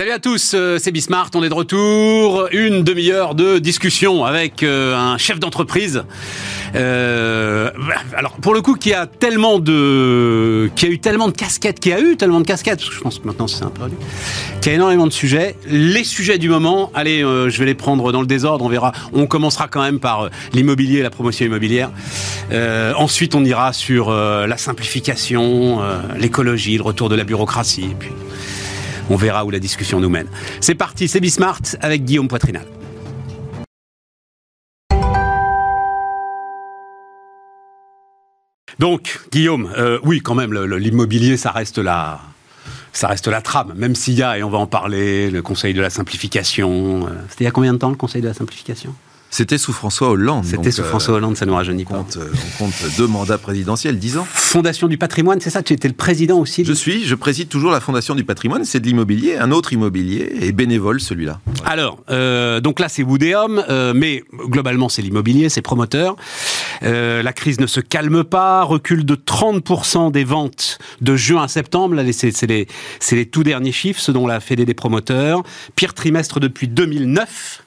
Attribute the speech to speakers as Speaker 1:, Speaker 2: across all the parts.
Speaker 1: Salut à tous, euh, c'est Bismart, on est de retour. Une demi-heure de discussion avec euh, un chef d'entreprise. Euh, alors pour le coup, qui a tellement de, qui a eu tellement de casquettes, qui a eu tellement de casquettes, parce que je pense que maintenant c'est un peu, qui a énormément de sujets. Les sujets du moment, allez, je vais les prendre dans le désordre. On verra. On commencera quand même par l'immobilier, la promotion immobilière. ensuite, on ira sur la simplification, l'écologie, le retour de la bureaucratie, et puis on verra où la discussion nous mène. C'est parti, c'est Bismart avec Guillaume Poitrinal. Donc, Guillaume, euh, oui, quand même, l'immobilier, ça reste la, ça reste la trame, même s'il y a, et on va en parler, le Conseil de la simplification. Euh, c'était il y a combien de temps le Conseil de la simplification?
Speaker 2: C'était sous François Hollande.
Speaker 1: C'était sous François Hollande, ça nous rajeunit
Speaker 2: pas. Compte, euh, on compte deux mandats présidentiels, dix ans.
Speaker 1: Fondation du patrimoine, c'est ça Tu étais le président aussi
Speaker 2: Je suis, je préside toujours la Fondation du patrimoine, c'est de l'immobilier, un autre immobilier, et bénévole celui-là.
Speaker 1: Alors, euh, donc là c'est Woodéum, euh, mais globalement c'est l'immobilier, c'est promoteur. la crise ne se calme pas, recul de 30% des ventes de juin à septembre, là c'est les, les tout derniers chiffres, ce dont la Fédé des promoteurs. Pire trimestre depuis 2009.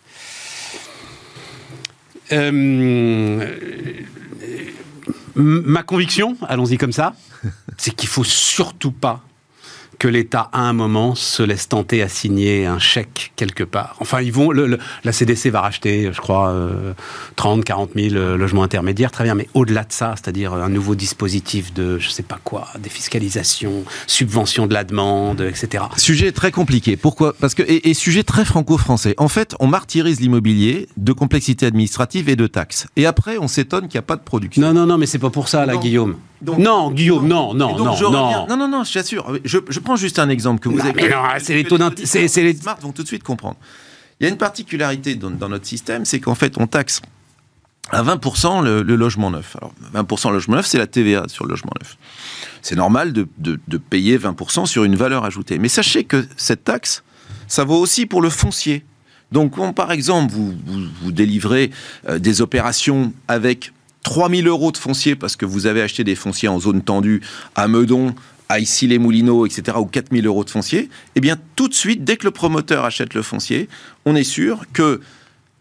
Speaker 1: Euh, ma conviction, allons-y comme ça, c'est qu'il faut surtout pas que l'État, à un moment, se laisse tenter à signer un chèque quelque part. Enfin, ils vont, la CDC va racheter, je crois, 30, 40 000 logements intermédiaires, très bien, mais au-delà de ça, c'est-à-dire un nouveau dispositif de, je sais pas quoi, défiscalisation, subvention de la demande, etc.
Speaker 2: Sujet très compliqué. Pourquoi? Parce que, et, sujet très franco-français. En fait, on martyrise l'immobilier de complexité administrative et de taxes. Et après, on s'étonne qu'il n'y a pas de production.
Speaker 1: Non, non, non, mais c'est pas pour ça, là, Guillaume non, Guillaume, non, non, non, non.
Speaker 2: Non, non, non, je t'assure. Je, je prends juste un exemple que vous avez.
Speaker 1: Mais non, c'est les taux d'intérêt.
Speaker 2: Les smart vont tout de suite comprendre. Il y a une particularité dans, notre système, c'est qu'en fait, on taxe à 20% le, logement neuf. Alors, 20% le logement neuf, c'est la TVA sur le logement neuf. C'est normal de, de, payer 20% sur une valeur ajoutée. Mais sachez que cette taxe, ça vaut aussi pour le foncier. Donc, quand, par exemple, vous, vous, vous délivrez euh, des opérations avec 3000 euros de foncier parce que vous avez acheté des fonciers en zone tendue à Meudon, à Issy-les-Moulineaux, etc., ou 4000 euros de foncier, eh bien, tout de suite, dès que le promoteur achète le foncier, on est sûr que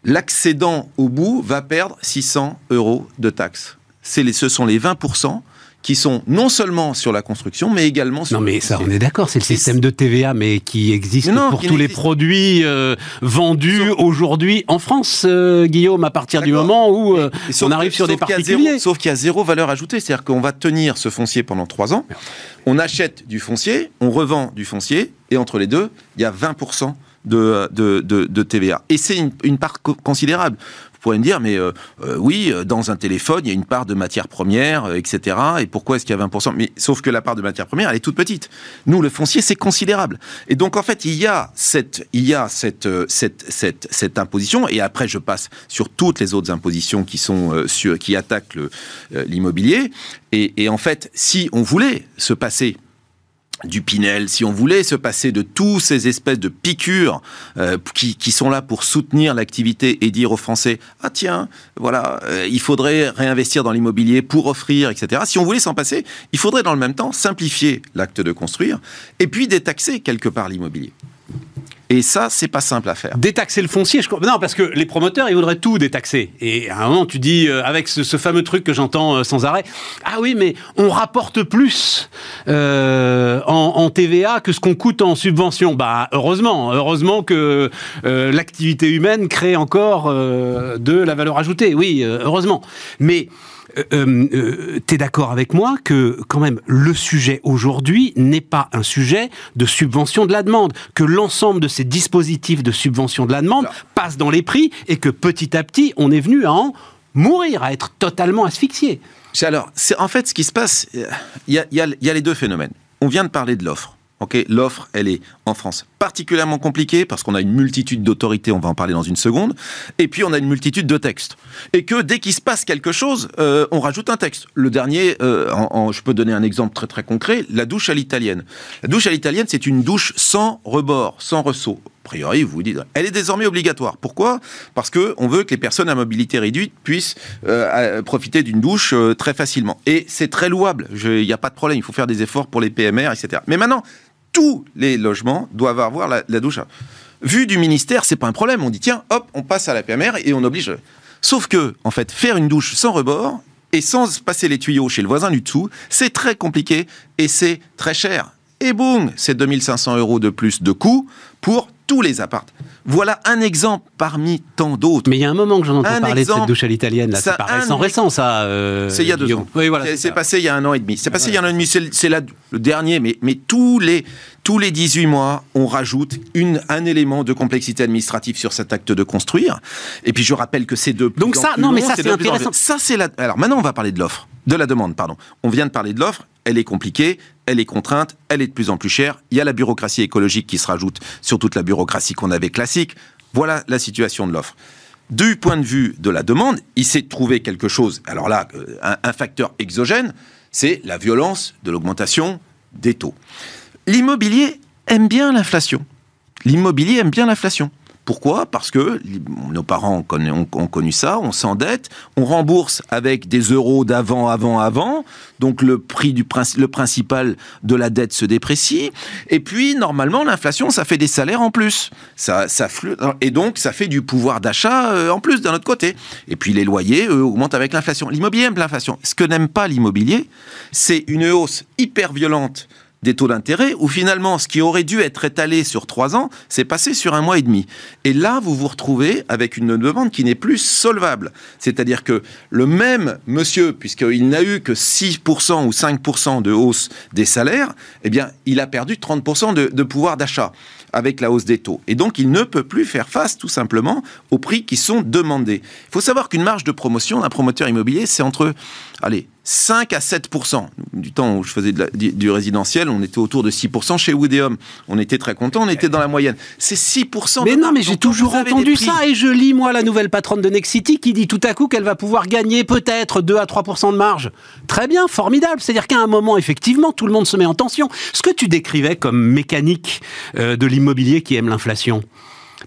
Speaker 2: l'accédant au bout va perdre 600 euros de taxes. ce sont les 20% qui sont non seulement sur la construction, mais également sur...
Speaker 1: Non, mais ça, on est d'accord, c'est le système de TVA, mais qui existe pour tous les produits euh, vendus aujourd'hui en France, euh, Guillaume, à partir du moment où euh, on arrive sur des particuliers.
Speaker 2: sauf qu'il y a zéro valeur ajoutée, c'est-à-dire qu'on va tenir ce foncier pendant trois ans, on achète du foncier, on revend du foncier, et entre les deux, il y a 20% de, de, de, TVA. Et c'est une, une, part considérable pourrait me dire, mais euh, euh, oui, euh, dans un téléphone, il y a une part de matière première, etc. Et pourquoi est-ce qu'il y a 20% Mais sauf que la part de matière première, elle est toute petite. Nous, le foncier, c'est considérable. Et donc, en fait, il y a cette, il y a cette, cette, cette, cette imposition. Et après, je passe sur toutes les autres impositions qui sont sur, qui attaquent l'immobilier. Et, et en fait, si on voulait se passer du Pinel, si on voulait se passer de tous ces espèces de piqûres euh, qui, qui, sont là pour soutenir l'activité et dire aux Français ah tiens voilà euh, il faudrait réinvestir dans l'immobilier pour offrir etc. Si on voulait s'en passer, il faudrait dans le même temps simplifier l'acte de construire et puis détaxer quelque part l'immobilier. Et ça, c'est pas simple à faire.
Speaker 1: Détaxer le foncier, je crois. Non, parce que les promoteurs, ils voudraient tout détaxer. Et à un moment, tu dis, euh, avec ce, fameux truc que j'entends euh, sans arrêt, ah oui, mais on rapporte plus euh, en, TVA que ce qu'on coûte en subvention. Bah, heureusement, heureusement que l'activité humaine crée encore de la valeur ajoutée. Oui, heureusement. Mais euh, euh, euh tu es d'accord avec moi que quand même le sujet aujourd'hui n'est pas un sujet de subvention de la demande, que l'ensemble de ces dispositifs de subvention de la demande passent dans les prix et que petit à petit on est venu à en mourir, à être totalement asphyxié.
Speaker 2: Alors, c'est en fait ce qui se passe, il y a, y a les deux phénomènes. On vient de parler de l'offre. L'offre, elle est en France particulièrement compliquée parce qu'on a une multitude d'autorités, on va en parler dans une seconde, et puis on a une multitude de textes. Et que dès qu'il se passe quelque chose, euh, on rajoute un texte. Le dernier, euh, je peux donner un exemple très très concret, la douche à l'italienne. La douche à l'italienne, c'est une douche sans rebord, sans ressaut. A priori, vous vous dites, elle est désormais obligatoire. Pourquoi? Parce que on veut que les personnes à mobilité réduite puissent euh, profiter d'une douche très facilement. Et c'est très louable. Il n'y a pas de problème. Il faut faire des efforts pour les PMR, etc. Mais maintenant, tous les logements doivent avoir la, douche. Vu du ministère, c'est pas un problème. On dit tiens, hop, on passe à la PMR et on oblige. Sauf que, en fait, faire une douche sans rebord et sans passer les tuyaux chez le voisin du dessous, c'est très compliqué et c'est très cher. Et boum, c'est 2500 euros de plus de coûts pour tous les apparts. Voilà un exemple parmi tant d'autres.
Speaker 1: Mais il y a un moment que j'en entends parler de cette douche à l'italienne. Là, c'est pas récent, récent, ça.
Speaker 2: Euh, c'est il y a deux ans. Oui, voilà, c'est passé il y a un an et demi. C'est passé il y a un an et demi. C'est le dernier, mais, mais tous, les, tous les 18 mois, on rajoute une, un élément de complexité administrative sur cet acte de construire. Et puis je rappelle que c'est de plus
Speaker 1: Donc ça, non, mais ça c'est intéressant.
Speaker 2: Ça c'est la. Alors maintenant, on va parler de l'offre, de la demande, pardon. On vient de parler de l'offre. Elle est compliquée, elle est contrainte, elle est de plus en plus chère. Il y a la bureaucratie écologique qui se rajoute sur toute la bureaucratie qu'on avait classique. Voilà la situation de l'offre. Du point de vue de la demande, il s'est trouvé quelque chose. Alors là, euh, un, facteur exogène, c'est la violence de l'augmentation des taux. L'immobilier aime bien l'inflation. L'immobilier aime bien l'inflation. Pourquoi? Parce que nos parents ont connu, ça, on s'endette, on rembourse avec des euros d'avant, avant, avant, donc le prix du le principal de la dette se déprécie, et puis normalement l'inflation ça fait des salaires en plus, ça, ça et donc ça fait du pouvoir d'achat euh, en plus d'un autre côté, et puis les loyers augmentent avec l'inflation. L'immobilier aime l'inflation. Ce que n'aime pas l'immobilier, c'est une hausse hyper violente des taux d'intérêt, où finalement, ce qui aurait dû être étalé sur trois ans, c'est passé sur un mois et demi. Et là, vous vous retrouvez avec une demande qui n'est plus solvable. C'est-à-dire que le même monsieur, puisqu'il n'a eu que 6% ou 5% de hausse des salaires, eh bien, il a perdu 30% de, de pouvoir d'achat avec la hausse des taux. Et donc, il ne peut plus faire face, tout simplement, aux prix qui sont demandés. Il faut savoir qu'une marge de promotion d'un promoteur immobilier, c'est entre, allez, 5 à 7% Du temps où je faisais du résidentiel, on était autour de 6% chez Woodéum. On était très content, on était dans la moyenne. C'est 6%
Speaker 1: Mais non, mais j'ai toujours entendu ça et je lis, moi, la nouvelle patronne de Nexity qui dit tout à coup qu'elle va pouvoir gagner peut-être 2 à 3% de marge. Très bien, formidable. C'est-à-dire qu'à un moment, effectivement, tout le monde se met en tension. Ce que tu décrivais comme mécanique euh, de l'immobilier qui aime l'inflation,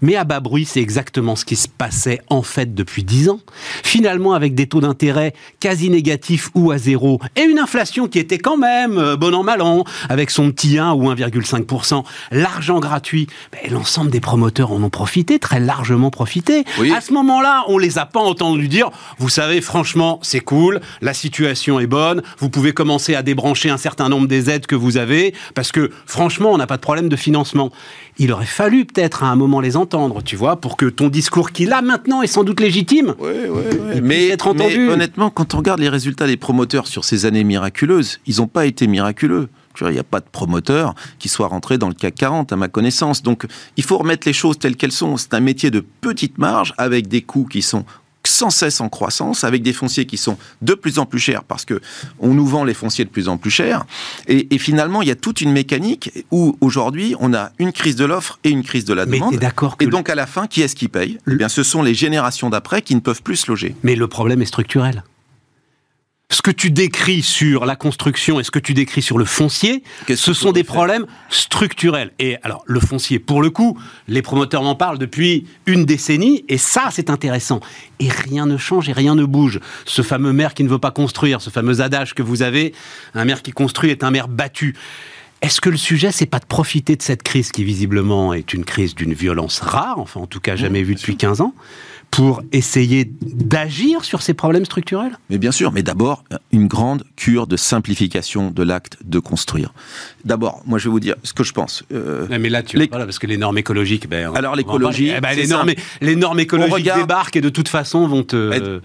Speaker 1: mais à bas bruit, c'est exactement ce qui se passait en fait depuis dix ans. Finalement, avec des taux d'intérêt quasi négatifs ou à zéro, et une inflation qui était quand même euh, bon an mal an, avec son petit 1 ou 1,5%, l'argent gratuit, ben, l'ensemble des promoteurs en ont profité, très largement profité. À ce moment-là, on les a pas entendus dire, vous savez, franchement, c'est cool, la situation est bonne, vous pouvez commencer à débrancher un certain nombre des aides que vous avez, parce que franchement, on n'a pas de problème de financement il aurait fallu peut-être à un moment les entendre, tu vois, pour que ton discours qui là maintenant est sans doute légitime,
Speaker 2: oui, oui, mais, être entendu. Mais honnêtement, quand on regarde les résultats des promoteurs sur ces années miraculeuses, ils n'ont pas été miraculeux. Il n'y a pas de promoteur qui soit rentré dans le CAC 40, à ma connaissance. Donc, il faut remettre les choses telles qu'elles sont. C'est un métier de petite marge, avec des coûts qui sont sans cesse en croissance, avec des fonciers qui sont de plus en plus chers parce que on nous vend les fonciers de plus en plus chers. Et, finalement, il y a toute une mécanique où aujourd'hui, on a une crise de l'offre et une crise de la demande. Et donc à la fin, qui est-ce qui paye? Eh bien, ce sont les générations d'après qui ne peuvent plus se loger.
Speaker 1: Mais le problème est structurel ce que tu décris sur la construction et ce que tu décris sur le foncier, ce sont des problèmes structurels. Et alors, le foncier, pour le coup, les promoteurs m'en parlent depuis une décennie, et ça, c'est intéressant. Et rien ne change et rien ne bouge. Ce fameux maire qui ne veut pas construire, ce fameux adage que vous avez, un maire qui construit est un maire battu. Est-ce que le sujet, c'est pas de profiter de cette crise qui visiblement est une crise d'une violence rare, enfin en tout cas jamais vue depuis 15 ans, pour essayer d'agir sur ces problèmes structurels
Speaker 2: Mais bien sûr, mais d'abord, une grande cure de simplification de l'acte de construire. D'abord, moi je vais vous dire ce que je pense.
Speaker 1: Euh, mais là, tu les... voilà, parce que les normes écologiques, ben,
Speaker 2: alors l'écologie,
Speaker 1: eh ben, les, normes, les normes écologiques débarquent et de toute façon vont te,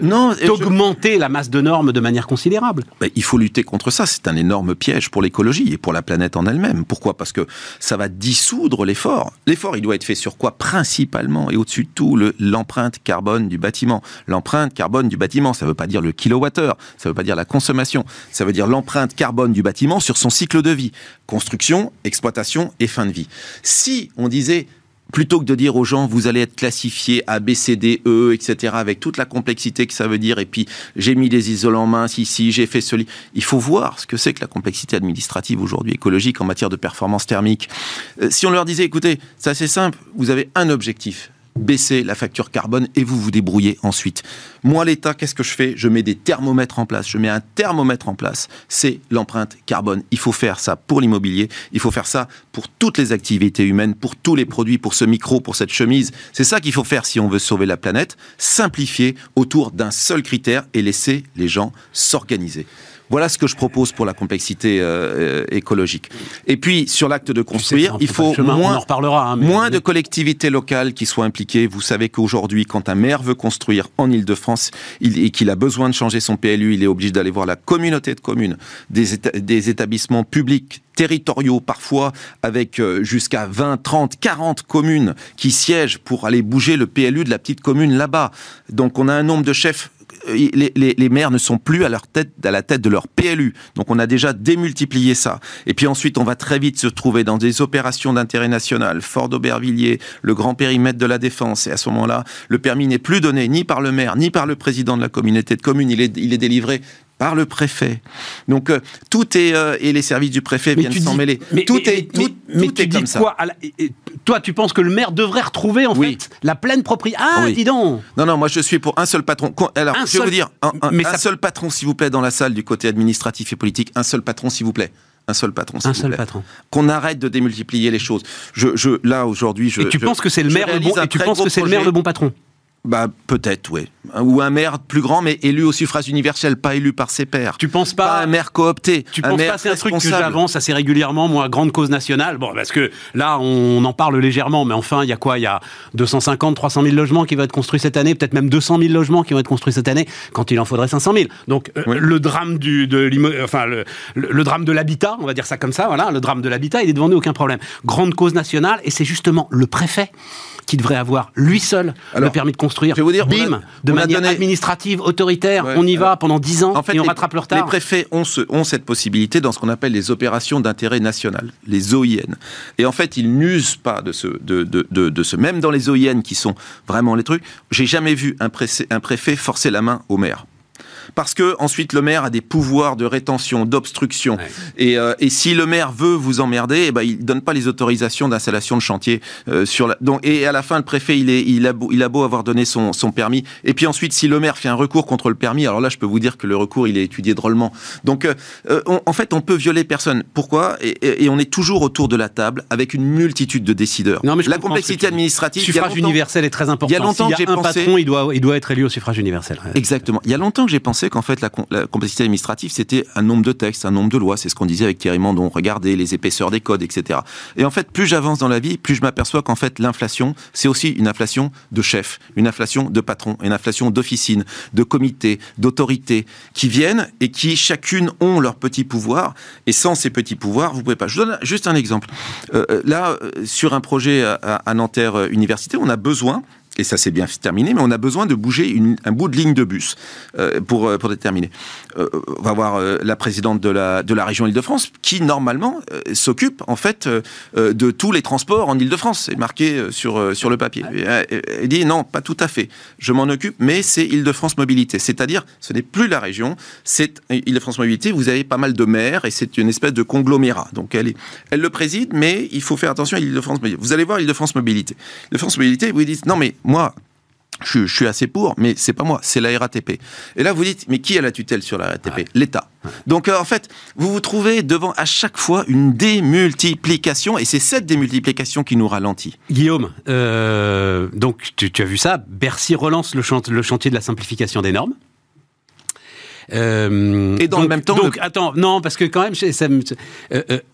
Speaker 1: non, augmenter la masse de normes de manière considérable.
Speaker 2: Ben, il faut lutter contre ça. C'est un énorme piège pour l'écologie et pour la planète en elle-même. Pourquoi? Parce que ça va dissoudre l'effort. L'effort, il doit être fait sur quoi Principalement et au-dessus de tout, l'empreinte carbone du bâtiment. L'empreinte carbone du bâtiment, ça ne veut pas dire le kilowattheure, ça ne veut pas dire la consommation, ça veut dire l'empreinte carbone du bâtiment sur son cycle de vie. Construction, exploitation et fin de vie. Si on disait plutôt que de dire aux gens vous allez être classifié A, B, C, D, E, etc., avec toute la complexité que ça veut dire, et puis j'ai mis des isolants minces ici, j'ai fait ce lit. Il faut voir ce que c'est que la complexité administrative aujourd'hui écologique en matière de performance thermique. Euh, si on leur disait, écoutez, c'est assez simple, vous avez un objectif, baissez la facture carbone et vous vous débrouillez ensuite. Moi, l'État, qu'est-ce que je fais? Je mets des thermomètres en place. Je mets un thermomètre en place. C'est l'empreinte carbone. Il faut faire ça pour l'immobilier. Il faut faire ça pour toutes les activités humaines, pour tous les produits, pour ce micro, pour cette chemise. C'est ça qu'il faut faire si on veut sauver la planète. Simplifier autour d'un seul critère et laisser les gens s'organiser. Voilà ce que je propose pour la complexité euh, euh, écologique. Et puis, sur l'acte de construire, il faut moins,
Speaker 1: hein,
Speaker 2: moins de collectivités locales qui soient impliquées. Vous savez qu'aujourd'hui, quand un maire veut construire en Ile-de-France et qu'il a besoin de changer son PLU, il est obligé d'aller voir la communauté de communes, des, des établissements publics territoriaux, parfois avec euh, jusqu'à 20, 30, 40 communes qui siègent pour aller bouger le PLU de la petite commune là-bas. Donc on a un nombre de chefs les, maires ne sont plus à, leur tête, à la tête de leur PLU. Donc on a déjà démultiplié ça. Et puis ensuite, on va très vite se trouver dans des opérations d'intérêt national, Fort d'Aubervilliers, le grand périmètre de la défense. Et à ce moment-là, le permis n'est plus donné ni par le maire, ni par le président de la communauté de communes. Il est délivré par le préfet. Donc euh, tout est euh, et les services du préfet viennent s'en mêler.
Speaker 1: Mais,
Speaker 2: tout
Speaker 1: est tout, mais, tu dis quoi Toi, tu penses que le maire devrait retrouver en fait la pleine propriété Ah, dis donc.
Speaker 2: Non, non, moi je suis pour un seul patron. Alors, je vais vous dire un, un, seul patron, s'il vous plaît, dans la salle du côté administratif et politique. Un seul patron, s'il vous plaît. Un seul patron.
Speaker 1: Un seul patron.
Speaker 2: Qu'on arrête de démultiplier les choses. Je, je là aujourd'hui, je.
Speaker 1: Et tu penses que c'est le maire le bon, et tu penses que c'est le maire le bon patron?
Speaker 2: Bah peut-être, oui. Ou un maire plus grand, mais élu au suffrage universel, pas élu par ses pairs.
Speaker 1: Tu penses pas,
Speaker 2: un maire coopté.
Speaker 1: Tu penses pas c'est un truc que j'avance assez régulièrement, moi, grande cause nationale? Bon, parce que là, on en parle légèrement, mais enfin, il y a quoi? Il y a 250, 300 000 logements qui vont être construits cette année, peut-être même 200 000 logements qui vont être construits cette année, quand il en faudrait 500 000. Donc euh, le drame du, de enfin le, le drame de l'habitat, on va dire ça comme ça, voilà, le drame de l'habitat, il est devant nous, aucun problème. Grande cause nationale, et c'est justement le préfet qui devrait avoir lui seul le permis de construire.
Speaker 2: Je vais vous dire,
Speaker 1: bim, de manière administrative, autoritaire, on y va pendant 10 ans en fait, et on rattrape le retard.
Speaker 2: Les préfets ont, ont cette possibilité dans ce qu'on appelle les opérations d'intérêt national, les OIN. Et en fait, ils n'usent pas de ce, de, de, de, ce, même dans les OIN qui sont vraiment les trucs. J'ai jamais vu un, un préfet forcer la main au maire parce que ensuite le maire a des pouvoirs de rétention, d'obstruction. Et, euh, et, si le maire veut vous emmerder, eh ben, il donne pas les autorisations d'installation de chantier euh, sur la... Donc, et à la fin, le préfet, il, est, il, a, beau, il a beau avoir donné son, son permis. Et puis ensuite, si le maire fait un recours contre le permis, alors là, je peux vous dire que le recours, il est étudié drôlement. Donc, euh, en fait, on peut violer personne. Pourquoi? Et, et, on est toujours autour de la table avec une multitude de décideurs.
Speaker 1: Non, mais
Speaker 2: la complexité administrative.
Speaker 1: Le suffrage universel est très important.
Speaker 2: Il y a longtemps que j'ai
Speaker 1: un patron, il doit, il doit être élu au suffrage universel.
Speaker 2: Exactement. Il y a longtemps que j'ai pensé qu'en fait, la, complexité administrative, c'était un nombre de textes, un nombre de lois. C'est ce qu'on disait avec Thierry Mandon. Regardez les épaisseurs des codes, etc. Et en fait, plus j'avance dans la vie, plus je m'aperçois qu'en fait, l'inflation, c'est aussi une inflation de chefs, une inflation de patrons, une inflation d'officines, de comités, d'autorités, qui viennent et qui chacune ont leurs petits pouvoirs. Et sans ces petits pouvoirs, vous pouvez pas. Je donne juste un exemple. Euh, euh, là, euh, sur un projet à, à Nanterre Université, on a besoin et ça s'est bien terminé, mais on a besoin de bouger une, un bout de ligne de bus euh, pour, euh, pour déterminer. Euh, on va voir euh, la présidente de la, de la région Île-de-France qui, normalement, s'occupe en fait de tous les transports en Île-de-France. C'est marqué sur, sur le papier. Elle, dit non, pas tout à fait. Je m'en occupe, mais c'est Île-de-France Mobilité. C'est-à-dire, ce n'est plus la région, c'est Île-de-France Mobilité. Vous avez pas mal de maires et c'est une espèce de conglomérat. Donc elle, est, elle le préside, mais il faut faire attention à Île-de-France Mobilité. Vous allez voir Île-de-France Mobilité. Île-de-France Mobilité, vous dites non, mais moi, je, suis assez pour, mais c'est pas moi, c'est la RATP. Et là, vous dites, mais qui a la tutelle sur la RATP L'État. Donc, euh, en fait, vous vous trouvez devant à chaque fois une démultiplication, et c'est cette démultiplication qui nous ralentit.
Speaker 1: Guillaume, euh, donc tu, as vu ça, Bercy relance le, chantier de la simplification des normes.
Speaker 2: Euh, et dans le même temps.
Speaker 1: Donc, attends, non, parce que quand même, ça,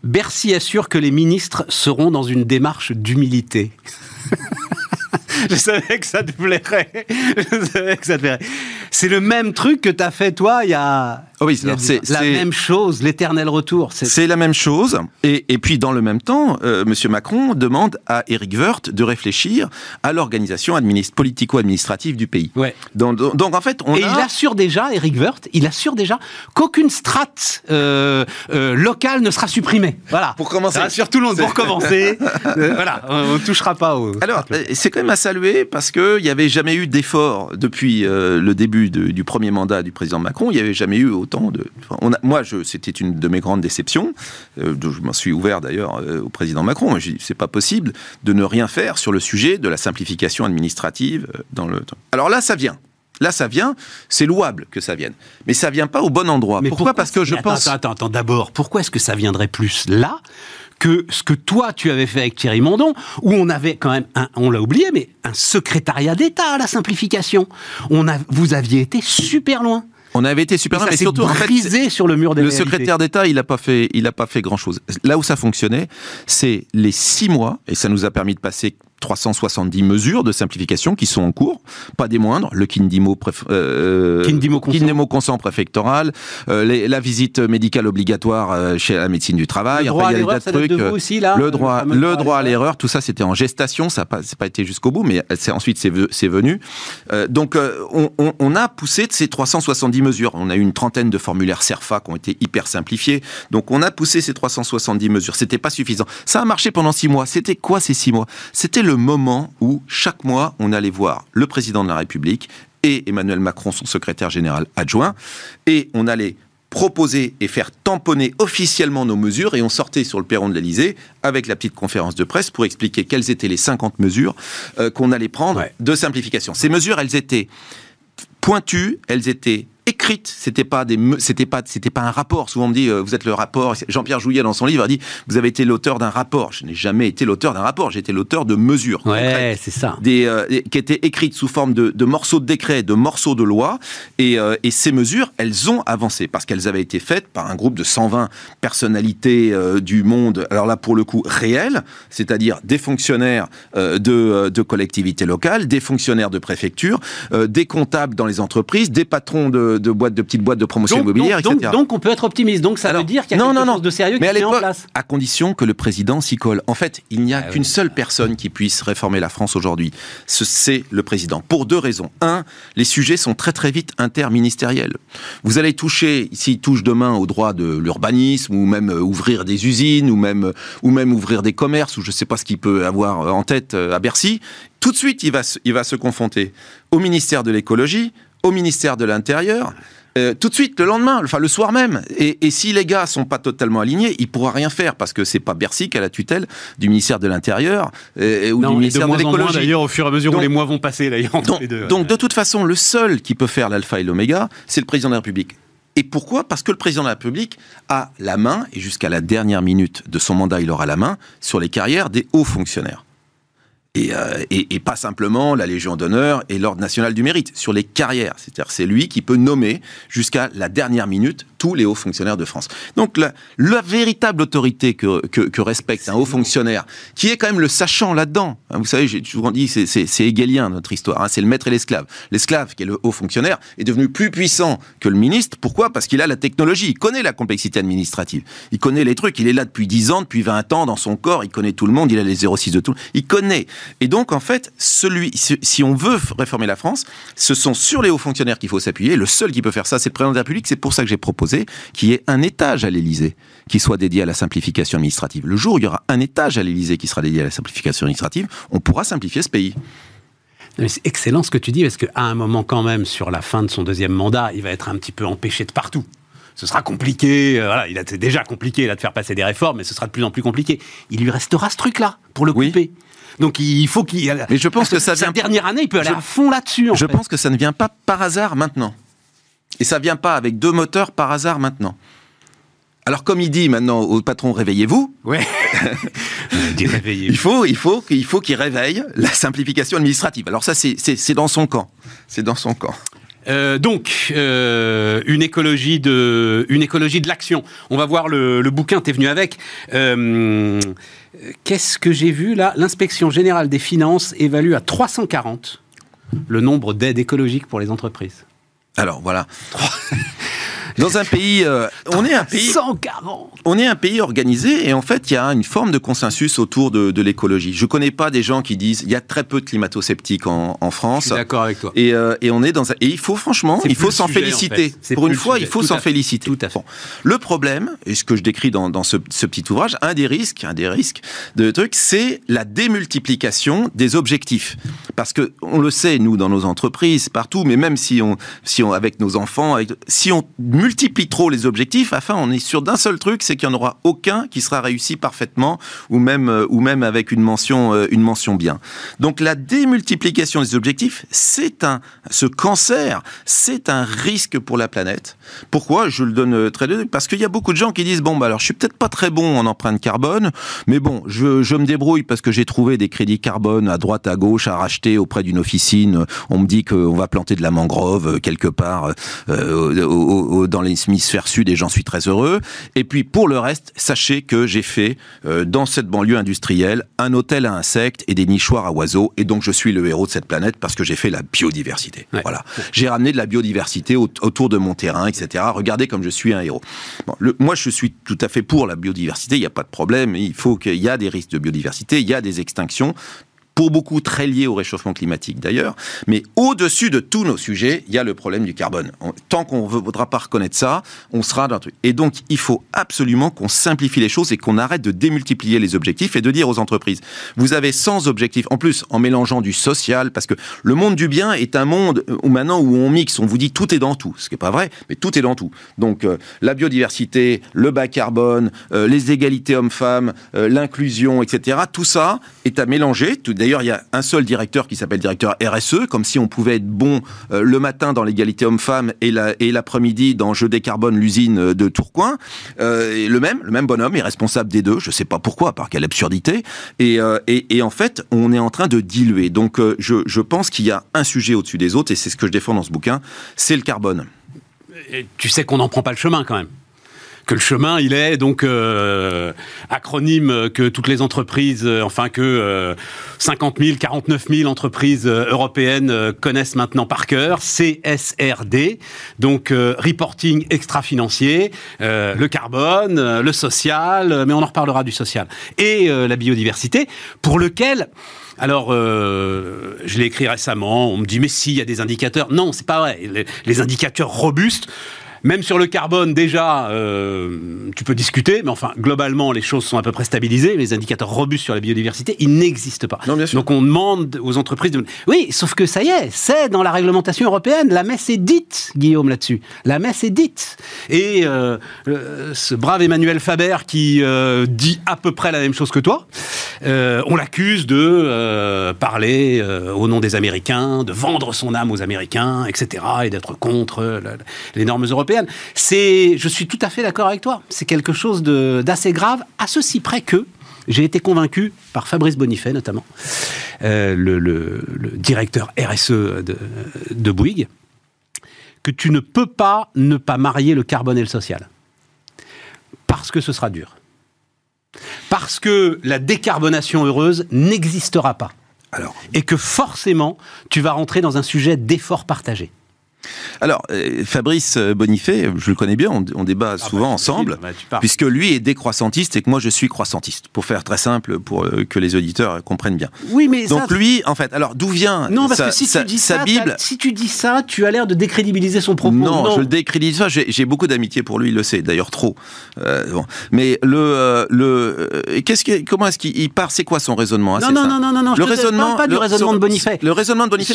Speaker 1: Bercy assure que les ministres seront dans une démarche d'humilité. je savais que ça te plairait. Je savais que ça te plairait. C'est le même truc que tu as fait, toi, il y a.
Speaker 2: Oh oui,
Speaker 1: c'est la même chose, l'éternel retour.
Speaker 2: C'est la même chose. Et, et, puis, dans le même temps, euh, M. Macron demande à Eric Woerth de réfléchir à l'organisation politico-administrative du pays.
Speaker 1: Ouais.
Speaker 2: Donc, donc, en fait, on
Speaker 1: Et il assure déjà, Eric Woerth, il assure déjà qu'aucune strate euh, euh, locale ne sera supprimée. Voilà.
Speaker 2: Pour commencer. Ça
Speaker 1: rassure tout le monde. Pour commencer. Voilà, on ne touchera pas au.
Speaker 2: Alors, c'est quand même à saluer parce qu'il n'y avait jamais eu d'effort depuis le début de, du premier mandat du président Macron. Il n'y avait jamais eu temps. De, on a, moi, c'était une de mes grandes déceptions. Euh, je m'en suis ouvert d'ailleurs euh, au président Macron. C'est pas possible de ne rien faire sur le sujet de la simplification administrative euh, dans le. Alors là, ça vient. Là, ça vient, c'est louable que ça vienne. Mais ça vient pas au bon endroit. pourquoi, Parce que je pense.
Speaker 1: Attends, attends, d'abord, pourquoi est-ce que ça viendrait plus là que ce que toi tu avais fait avec Thierry Mondon, où on avait quand même, un, on l'a oublié, mais un secrétariat d'État à la simplification. On a, vous aviez été super loin.
Speaker 2: On avait été super
Speaker 1: mais surtout en fait, sur le mur des
Speaker 2: Le secrétaire d'État, il n'a pas fait, il a pas fait grand chose. Là où ça fonctionnait, c'est les six mois, et ça nous a permis de passer 370 mesures de simplification qui sont en cours, pas des moindres, le Kindimo,
Speaker 1: euh, Kindimo,
Speaker 2: consent. consent préfectoral, euh, la visite médicale obligatoire euh, chez la médecine du travail,
Speaker 1: le droit à l'erreur,
Speaker 2: le droit, le droit à l'erreur, tout ça c'était en gestation, ça n'a pas, pas, été jusqu'au bout, mais ensuite c'est venu. donc on, on, on, a poussé de ces 370 mesures, on a eu une trentaine de formulaires CERFA qui ont été hyper simplifiés, donc on a poussé ces 370 mesures, c'était pas suffisant. Ça a marché pendant six mois, c'était quoi ces six mois? C'était le moment où chaque mois on allait voir le président de la République et Emmanuel Macron, son secrétaire général adjoint, et on allait proposer et faire tamponner officiellement nos mesures et on sortait sur le perron de l'Elysée avec la petite conférence de presse pour expliquer quelles étaient les 50 mesures euh, qu'on allait prendre de simplification. Ces mesures, elles étaient pointues, elles étaient écrite. C'était pas des, c'était pas, c'était pas un rapport. Souvent on me dit, euh, vous êtes le rapport. Jean-Pierre Jouillet dans son livre a dit, vous avez été l'auteur d'un rapport. Je n'ai jamais été l'auteur d'un rapport. J'ai été l'auteur de mesures.
Speaker 1: Ouais, c'est ça.
Speaker 2: Des, euh, qui étaient écrites sous forme de, de, morceaux de décret, de morceaux de loi. Et, euh, et ces mesures, elles ont avancé parce qu'elles avaient été faites par un groupe de 120 personnalités du monde. Alors là, pour le coup, réel, c'est-à-dire des fonctionnaires de, de collectivités locales, des fonctionnaires de préfecture, des comptables dans les entreprises, des patrons de de, boîtes, de petites boîtes de promotion immobilière,
Speaker 1: etc. Donc, on peut être optimiste. Donc ça veut dire qu'il y a quelque chose de sérieux qui est en place.
Speaker 2: À condition que le président s'y colle. En fait, il n'y a ah qu'une seule personne qui puisse réformer la France aujourd'hui. C'est le président. Pour deux raisons. Un, les sujets sont très très vite interministériels. Vous allez toucher, s'il touche demain au droit de l'urbanisme, ou même euh, ouvrir des usines, ou même, ou même ouvrir des commerces, ou je ne sais pas ce qu'il peut avoir en tête euh, à Bercy, tout de suite, il va, il va se confronter au ministère de l'écologie, au ministère de l'Intérieur. Euh, tout de suite, le lendemain, enfin le soir même. Et, si les gars sont pas totalement alignés, il pourra rien faire parce que c'est pas Bercy qui a la tutelle du ministère de l'Intérieur euh, ou du ministère de, l'écologie.
Speaker 1: D'ailleurs, au fur et à mesure où les mois vont passer,
Speaker 2: donc, donc de toute façon, le seul qui peut faire l'alpha et l'oméga, c'est le président de la République. Et pourquoi? Parce que le président de la République a la main, et jusqu'à la dernière minute de son mandat, il aura la main, sur les carrières des hauts fonctionnaires. Euh, et, et, pas simplement la Légion d'honneur et l'Ordre national du mérite, sur les carrières. C'est-à-dire c'est lui qui peut nommer jusqu'à la dernière minute tous les hauts fonctionnaires de France. Donc la, la véritable autorité que, que, que, respecte un haut fonctionnaire, qui est quand même le sachant là-dedans, hein, vous savez, j'ai toujours dit, c'est hegelien notre histoire, hein, c'est le maître et l'esclave. L'esclave, qui est le haut fonctionnaire, est devenu plus puissant que le ministre. Pourquoi? Parce qu'il a la technologie, il connaît la complexité administrative, il connaît les trucs, il est là depuis 10 ans, depuis 20 ans dans son corps, il connaît tout le monde, il a les 06 de tout, il connaît. Et donc, en fait, celui, si on veut réformer la France, ce sont sur les hauts fonctionnaires qu'il faut s'appuyer. Le seul qui peut faire ça, c'est le président de la République. C'est pour ça que j'ai proposé qu'il y ait un étage à l'Élysée qui soit dédié à la simplification administrative. Le jour où il y aura un étage à l'Élysée qui sera dédié à la simplification administrative, on pourra simplifier ce pays.
Speaker 1: C'est excellent ce que tu dis, parce qu'à un moment quand même, sur la fin de son deuxième mandat, il va être un petit peu empêché de partout ce sera compliqué. Euh, voilà, il a déjà compliqué là de faire passer des réformes, mais ce sera de plus en plus compliqué. Il lui restera ce truc-là pour le couper. Donc il faut qu'il.
Speaker 2: Mais je pense que ça
Speaker 1: vient. Sa dernière année, il peut aller à fond là-dessus.
Speaker 2: Je pense que ça ne vient pas par hasard maintenant. Et ça vient pas avec deux moteurs par hasard maintenant. Alors comme il dit maintenant au patron réveillez-vous.
Speaker 1: Ouais.
Speaker 2: il faut il faut qu'il faut qu'il réveille la simplification administrative. Alors ça c'est dans son camp. C'est dans son camp.
Speaker 1: Euh, donc, euh, une écologie de, une écologie de l'action. On va voir le, le bouquin. T'es venu avec. Euh, Qu'est-ce que j'ai vu là? L'inspection générale des finances évalue à 340 le nombre d'aides écologiques pour les entreprises.
Speaker 2: Alors voilà. Dans un pays, on est un pays.
Speaker 1: 140
Speaker 2: on est un pays organisé et en fait, il y a une forme de consensus autour de, l'écologie. Je connais pas des gens qui disent il y a très peu de climato-sceptiques en, France. Je
Speaker 1: suis d'accord avec toi.
Speaker 2: Et, euh, et, on est dans un, et il faut franchement, il faut s'en féliciter. Pour une fois, il faut s'en féliciter.
Speaker 1: Tout à fait.
Speaker 2: Le problème, et ce que je décris dans, dans ce, ce, petit ouvrage, un des risques, un des risques de trucs, c'est la démultiplication des objectifs. Parce que on le sait, nous, dans nos entreprises, partout, mais même si on, si on avec nos enfants, avec, si on multiplie trop les objectifs, enfin, on est sûr d'un seul truc, c'est qu'il n'y en aura aucun qui sera réussi parfaitement ou même, euh, ou même avec une mention, euh, une mention bien. Donc la démultiplication des objectifs, c'est un, ce cancer, c'est un risque pour la planète. Pourquoi? Je le donne euh, très bien parce qu'il y a beaucoup de gens qui disent bon bah alors je suis peut-être pas très bon en empreinte carbone, mais bon je, je me débrouille parce que j'ai trouvé des crédits carbone à droite à gauche à racheter auprès d'une officine. On me dit qu'on va planter de la mangrove quelque part dans l'hémisphère sud et j'en suis très heureux. Et puis pour le reste, sachez que j'ai fait euh, dans cette banlieue industrielle un hôtel à insectes et des nichoirs à oiseaux et donc je suis le héros de cette planète parce que j'ai fait la biodiversité. Voilà. J'ai ramené de la biodiversité autour de mon terrain, etc. Regardez comme je suis un héros. moi, je suis tout à fait pour la biodiversité. Il n'y a pas de problème. Il faut qu'il y a des risques de biodiversité. Il y a des extinctions pour beaucoup très lié au réchauffement climatique d'ailleurs. Mais au-dessus de tous nos sujets, il y a le problème du carbone. tant qu'on ne voudra pas reconnaître ça, on sera dans un truc. Et donc, il faut absolument qu'on simplifie les choses et qu'on arrête de démultiplier les objectifs et de dire aux entreprises, vous avez 100 objectifs. En plus, en mélangeant du social, parce que le monde du bien est un monde où maintenant où on mixe, on vous dit tout est dans tout. Ce qui n'est pas vrai, mais tout est dans tout. Donc, euh, la biodiversité, le bas carbone, euh, les égalités hommes-femmes, euh, l'inclusion, etc. Tout ça est à mélanger. D'ailleurs, il y a un seul directeur qui s'appelle directeur RSE, comme si on pouvait être bon euh, le matin dans l'égalité homme-femme et l'après-midi dans Je décarbone l'usine euh, de Tourcoing. Euh, le même, le même bonhomme est responsable des deux. Je ne sais pas pourquoi, par quelle absurdité. Et, en fait, on est en train de diluer. Donc, je, pense qu'il y a un sujet au-dessus des autres, et c'est ce que je défends dans ce bouquin, c'est le carbone.
Speaker 1: tu sais qu'on n'en prend pas le chemin quand même que le chemin, il est donc euh, acronyme que toutes les entreprises, euh, enfin que 50 000, 49 000 entreprises euh, européennes connaissent maintenant par cœur, CSRD, donc reporting extra-financier, le carbone, le social, mais on en reparlera du social, et la biodiversité, pour lequel alors, je l'ai écrit récemment, on me dit, mais si, il y a des indicateurs. Non, c'est pas vrai. les indicateurs robustes, même sur le carbone, déjà, euh, tu peux discuter, mais enfin, globalement, les choses sont à peu près stabilisées. Les indicateurs robustes sur la biodiversité, ils n'existent pas. Donc on demande aux entreprises de... Oui, sauf que ça y est, c'est dans la réglementation européenne. La messe est dite, Guillaume, là-dessus. La messe est dite. Et euh, euh, ce brave Emmanuel Faber qui dit à peu près la même chose que toi, on l'accuse de parler au nom des Américains, de vendre son âme aux Américains, etc., et d'être contre les normes européennes. C'est, je suis tout à fait d'accord avec toi. C'est quelque chose d'assez grave, à ceci près que j'ai été convaincu par Fabrice Bonifay notamment, euh, le, directeur RSE de, de Bouygues, que tu ne peux pas ne pas marier le carbone et le social. Parce que ce sera dur. Parce que la décarbonation heureuse n'existera pas. Alors. Et que forcément, tu vas rentrer dans un sujet d'effort partagé.
Speaker 2: Alors, euh, Fabrice Bonifay, je le connais bien, on, débat ah bah, souvent ensemble, bah, puisque lui est décroissantiste et que moi je suis croissantiste, pour faire très simple, pour euh, que les auditeurs comprennent bien.
Speaker 1: Oui, mais
Speaker 2: Donc lui, en fait, alors d'où vient
Speaker 1: Non, parce que si tu dis ça, Bible Si tu dis ça, tu as l'air de décrédibiliser son propos.
Speaker 2: Non, je le décrédibilise pas, j'ai beaucoup d'amitié pour lui, il le sait, d'ailleurs trop. Euh, Mais le... le qu'est-ce que, comment est-ce qu'il part C'est quoi son raisonnement
Speaker 1: Non, non, non, non, non, non,
Speaker 2: le raisonnement,
Speaker 1: pas du raisonnement de Bonifay.
Speaker 2: Le raisonnement de Bonifay,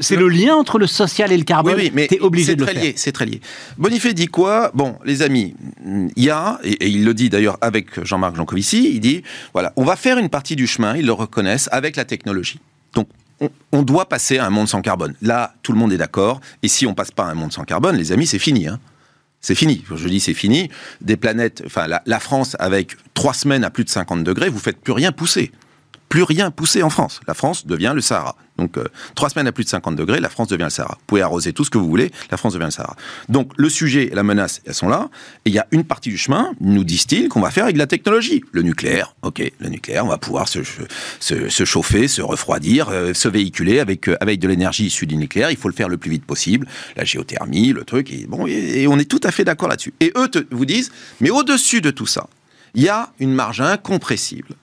Speaker 1: c'est le, lien entre le social et le carbone.
Speaker 2: Oui, mais obligé de le faire. C'est très lié. Bonifay dit quoi? Bon, les amis, il y a, et, il le dit d'ailleurs avec Jean-Marc Jancovici, il dit, voilà, on va faire une partie du chemin, ils le reconnaissent, avec la technologie. Donc, on, doit passer à un monde sans carbone. Là, tout le monde est d'accord. Et si on passe pas à un monde sans carbone, les amis, c'est fini. Hein. C'est fini. Je dis c'est fini. Des planètes, enfin la, la, France avec trois semaines à plus de 50 degrés, vous faites plus rien pousser. Plus rien pousser en France. La France devient le Sahara. Donc, euh, trois semaines à plus de 50 degrés, la France devient le Sahara. Vous pouvez arroser tout ce que vous voulez, la France devient le Sahara. Donc, le sujet et la menace, elles sont là. Et il y a une partie du chemin, nous disent-ils, qu'on va faire avec de la technologie. Le nucléaire, ok, le nucléaire, on va pouvoir se, se, chauffer, se refroidir, euh, se véhiculer avec, euh, avec de l'énergie issue du nucléaire. Il faut le faire le plus vite possible. La géothermie, le truc, et, bon, et, on est tout à fait d'accord là-dessus. Et eux vous disent, mais au-dessus de tout ça, il y a une marge incompressible,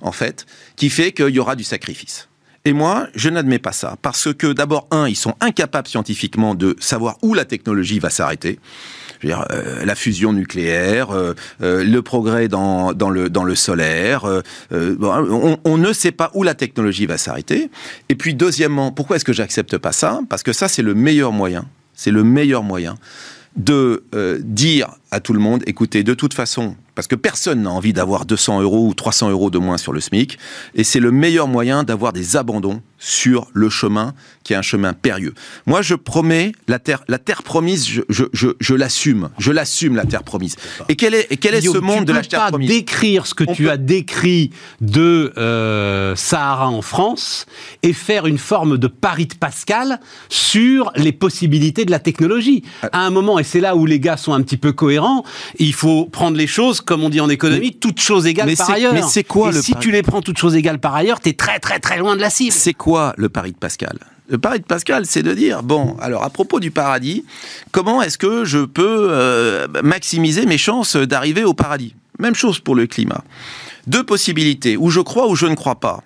Speaker 2: en fait, qui fait qu'il y aura du sacrifice. Et moi, je n'admets pas ça. Parce que d'abord, un, ils sont incapables scientifiquement de savoir où la technologie va s'arrêter. Euh, la fusion nucléaire, euh, euh, le progrès dans, dans, le, dans le solaire. on, on, ne sait pas où la technologie va s'arrêter. Et puis, deuxièmement, pourquoi est-ce que j'accepte pas ça? Parce que ça, c'est le meilleur moyen. C'est le meilleur moyen de dire à tout le monde, écoutez, de toute façon, parce que personne n'a envie d'avoir 200 euros ou 300 euros de moins sur le SMIC, et c'est le meilleur moyen d'avoir des abandons sur le chemin qui est un chemin périlleux. Moi, je promets la terre, la terre promise, je, je, je, je l'assume, je l'assume la terre promise. Et quel est, et quel est ce monde de la terre promise?
Speaker 1: Tu peux pas décrire ce que tu as décrit de euh, Sahara en France et faire une forme de pari de Pascal sur les possibilités de la technologie. Euh. À un moment, et c'est là où les gars sont un petit peu cohérents, il faut prendre les choses comme on dit en économie, toutes choses égales par ailleurs.
Speaker 2: Mais c'est quoi
Speaker 1: Et si tu les prends toutes choses égales par ailleurs, tu es très très très loin de la cible.
Speaker 2: C'est quoi le pari de Pascal? Le pari de Pascal, c'est de dire, bon, alors à propos du paradis, comment est-ce que je peux euh, maximiser mes chances d'arriver au paradis? Même chose pour le climat. Deux possibilités, où je crois ou je ne crois pas.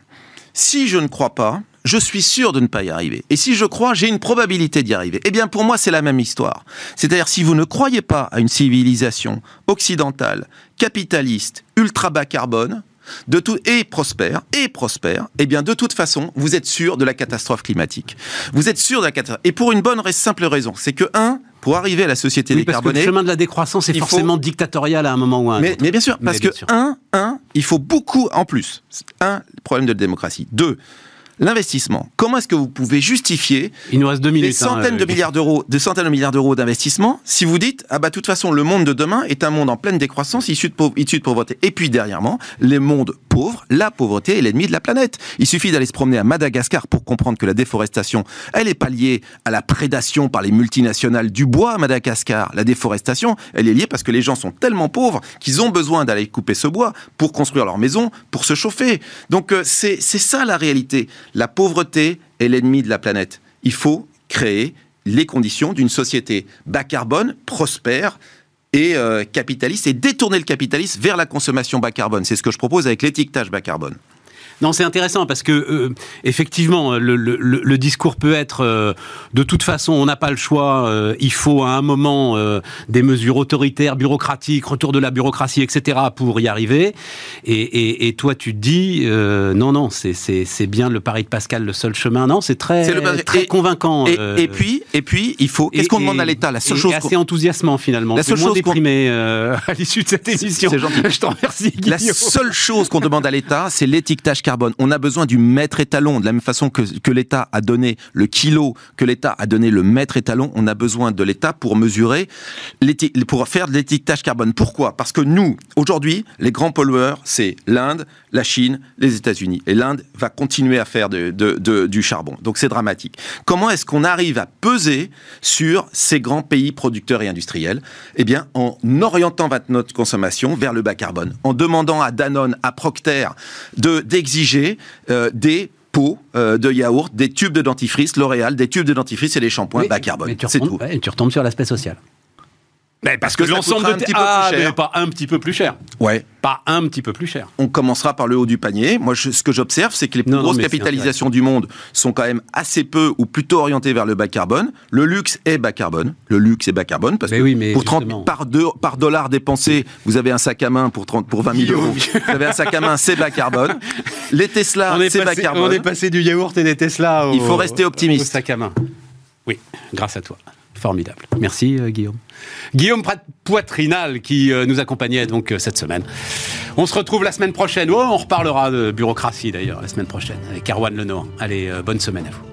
Speaker 2: Si je ne crois pas, je suis sûr de ne pas y arriver. Et si je crois, j'ai une probabilité d'y arriver. Eh bien, pour moi, c'est la même histoire. C'est-à-dire, si vous ne croyez pas à une civilisation occidentale, capitaliste, ultra bas carbone, de tout et prospère et prospère, eh bien de toute façon, vous êtes sûr de la catastrophe climatique. Vous êtes sûr de la catastrophe et pour une bonne et simple raison, c'est que un, pour arriver à la société oui, décarbonée,
Speaker 1: parce que le chemin de la décroissance est forcément dictatorial à un moment ou à un
Speaker 2: mais, autre. Mais bien sûr, parce que un, un, il faut beaucoup en plus. Un, problème de la démocratie. Deux, l'investissement. Comment est-ce que vous pouvez justifier
Speaker 1: Il nous reste deux minutes,
Speaker 2: des hein, centaines de milliards d'euros, de centaines de milliards d'euros d'investissement si vous dites ah bah de toute façon le monde de demain est un monde en pleine décroissance issu de, issu de pauvreté. Et puis dernièrement, les mondes pauvres, la pauvreté est l'ennemi de la planète. Il suffit d'aller se promener à Madagascar pour comprendre que la déforestation, elle n'est pas liée à la prédation par les multinationales du bois à Madagascar. La déforestation, elle est liée parce que les gens sont tellement pauvres qu'ils ont besoin d'aller couper ce bois pour construire leur maison, pour se chauffer. Donc euh, c'est ça la réalité. La pauvreté est l'ennemi de la planète. Il faut créer les conditions d'une société bas carbone, prospère, et euh, capitaliste et détourner le capitalisme vers la consommation bas carbone. C'est ce que je propose avec l'étiquetage bas carbone.
Speaker 1: Non, c'est intéressant parce que euh, effectivement, le, discours peut être euh, de toute façon, on n'a pas le choix. Euh, il faut à un moment des mesures autoritaires, bureaucratiques, retour de la bureaucratie, etc. pour y arriver. Et, toi, tu te dis non, non, c'est bien le pari de Pascal, le seul chemin. Non, c'est très, très convaincant.
Speaker 2: Et, puis, et puis, il faut. Qu'est-ce qu'on demande à l'État?
Speaker 1: La seule chose. assez enthousiasmant finalement. La seule moins chose déprimé à l'issue de cette émission.
Speaker 2: Je t'en remercie. La seule chose qu'on demande à l'État, c'est l'étiquetage on a besoin du maître étalon. De la même façon que, l'État a donné le kilo, que l'État a donné le maître étalon, on a besoin de l'État pour mesurer, pour faire de l'étiquetage carbone. Pourquoi? Parce que nous, aujourd'hui, les grands pollueurs, c'est l'Inde, la Chine, les États-Unis. Et l'Inde va continuer à faire du charbon. Donc c'est dramatique. Comment est-ce qu'on arrive à peser sur ces grands pays producteurs et industriels? Eh bien, en orientant notre consommation vers le bas carbone, en demandant à Danone, à Procter de euh, des pots euh, de yaourt, des tubes de dentifrice, L'Oréal, des tubes de dentifrice et des shampoings bas carbone.
Speaker 1: C'est tout. et tu retombes sur l'aspect social. Mais parce que, l'ensemble de un petit peu ah, plus cher. pas un petit peu plus cher.
Speaker 2: Ouais.
Speaker 1: Pas un petit peu plus cher.
Speaker 2: On commencera par le haut du panier. Moi, ce que j'observe, c'est que les plus grosses capitalisations du monde sont quand même assez peu ou plutôt orientées vers le bas carbone. Le luxe est bas carbone. Le luxe est bas carbone parce que oui, pour 30 par, deux, par dollar dépensé, vous avez un sac à main pour 30 pour 20 000 euros. vous avez un sac à main, c'est bas carbone. Les Tesla, c'est bas carbone.
Speaker 1: On est passé du yaourt et des Tesla au,
Speaker 2: Il faut rester optimiste.
Speaker 1: Au sac à main. Oui, grâce à toi. Formidable. Merci euh, Guillaume. Guillaume Poitrinal qui euh, nous accompagnait donc euh, cette semaine. On se retrouve la semaine prochaine. Oh, on reparlera de bureaucratie d'ailleurs la semaine prochaine avec Erwan Lenoir. Allez, bonne semaine à vous.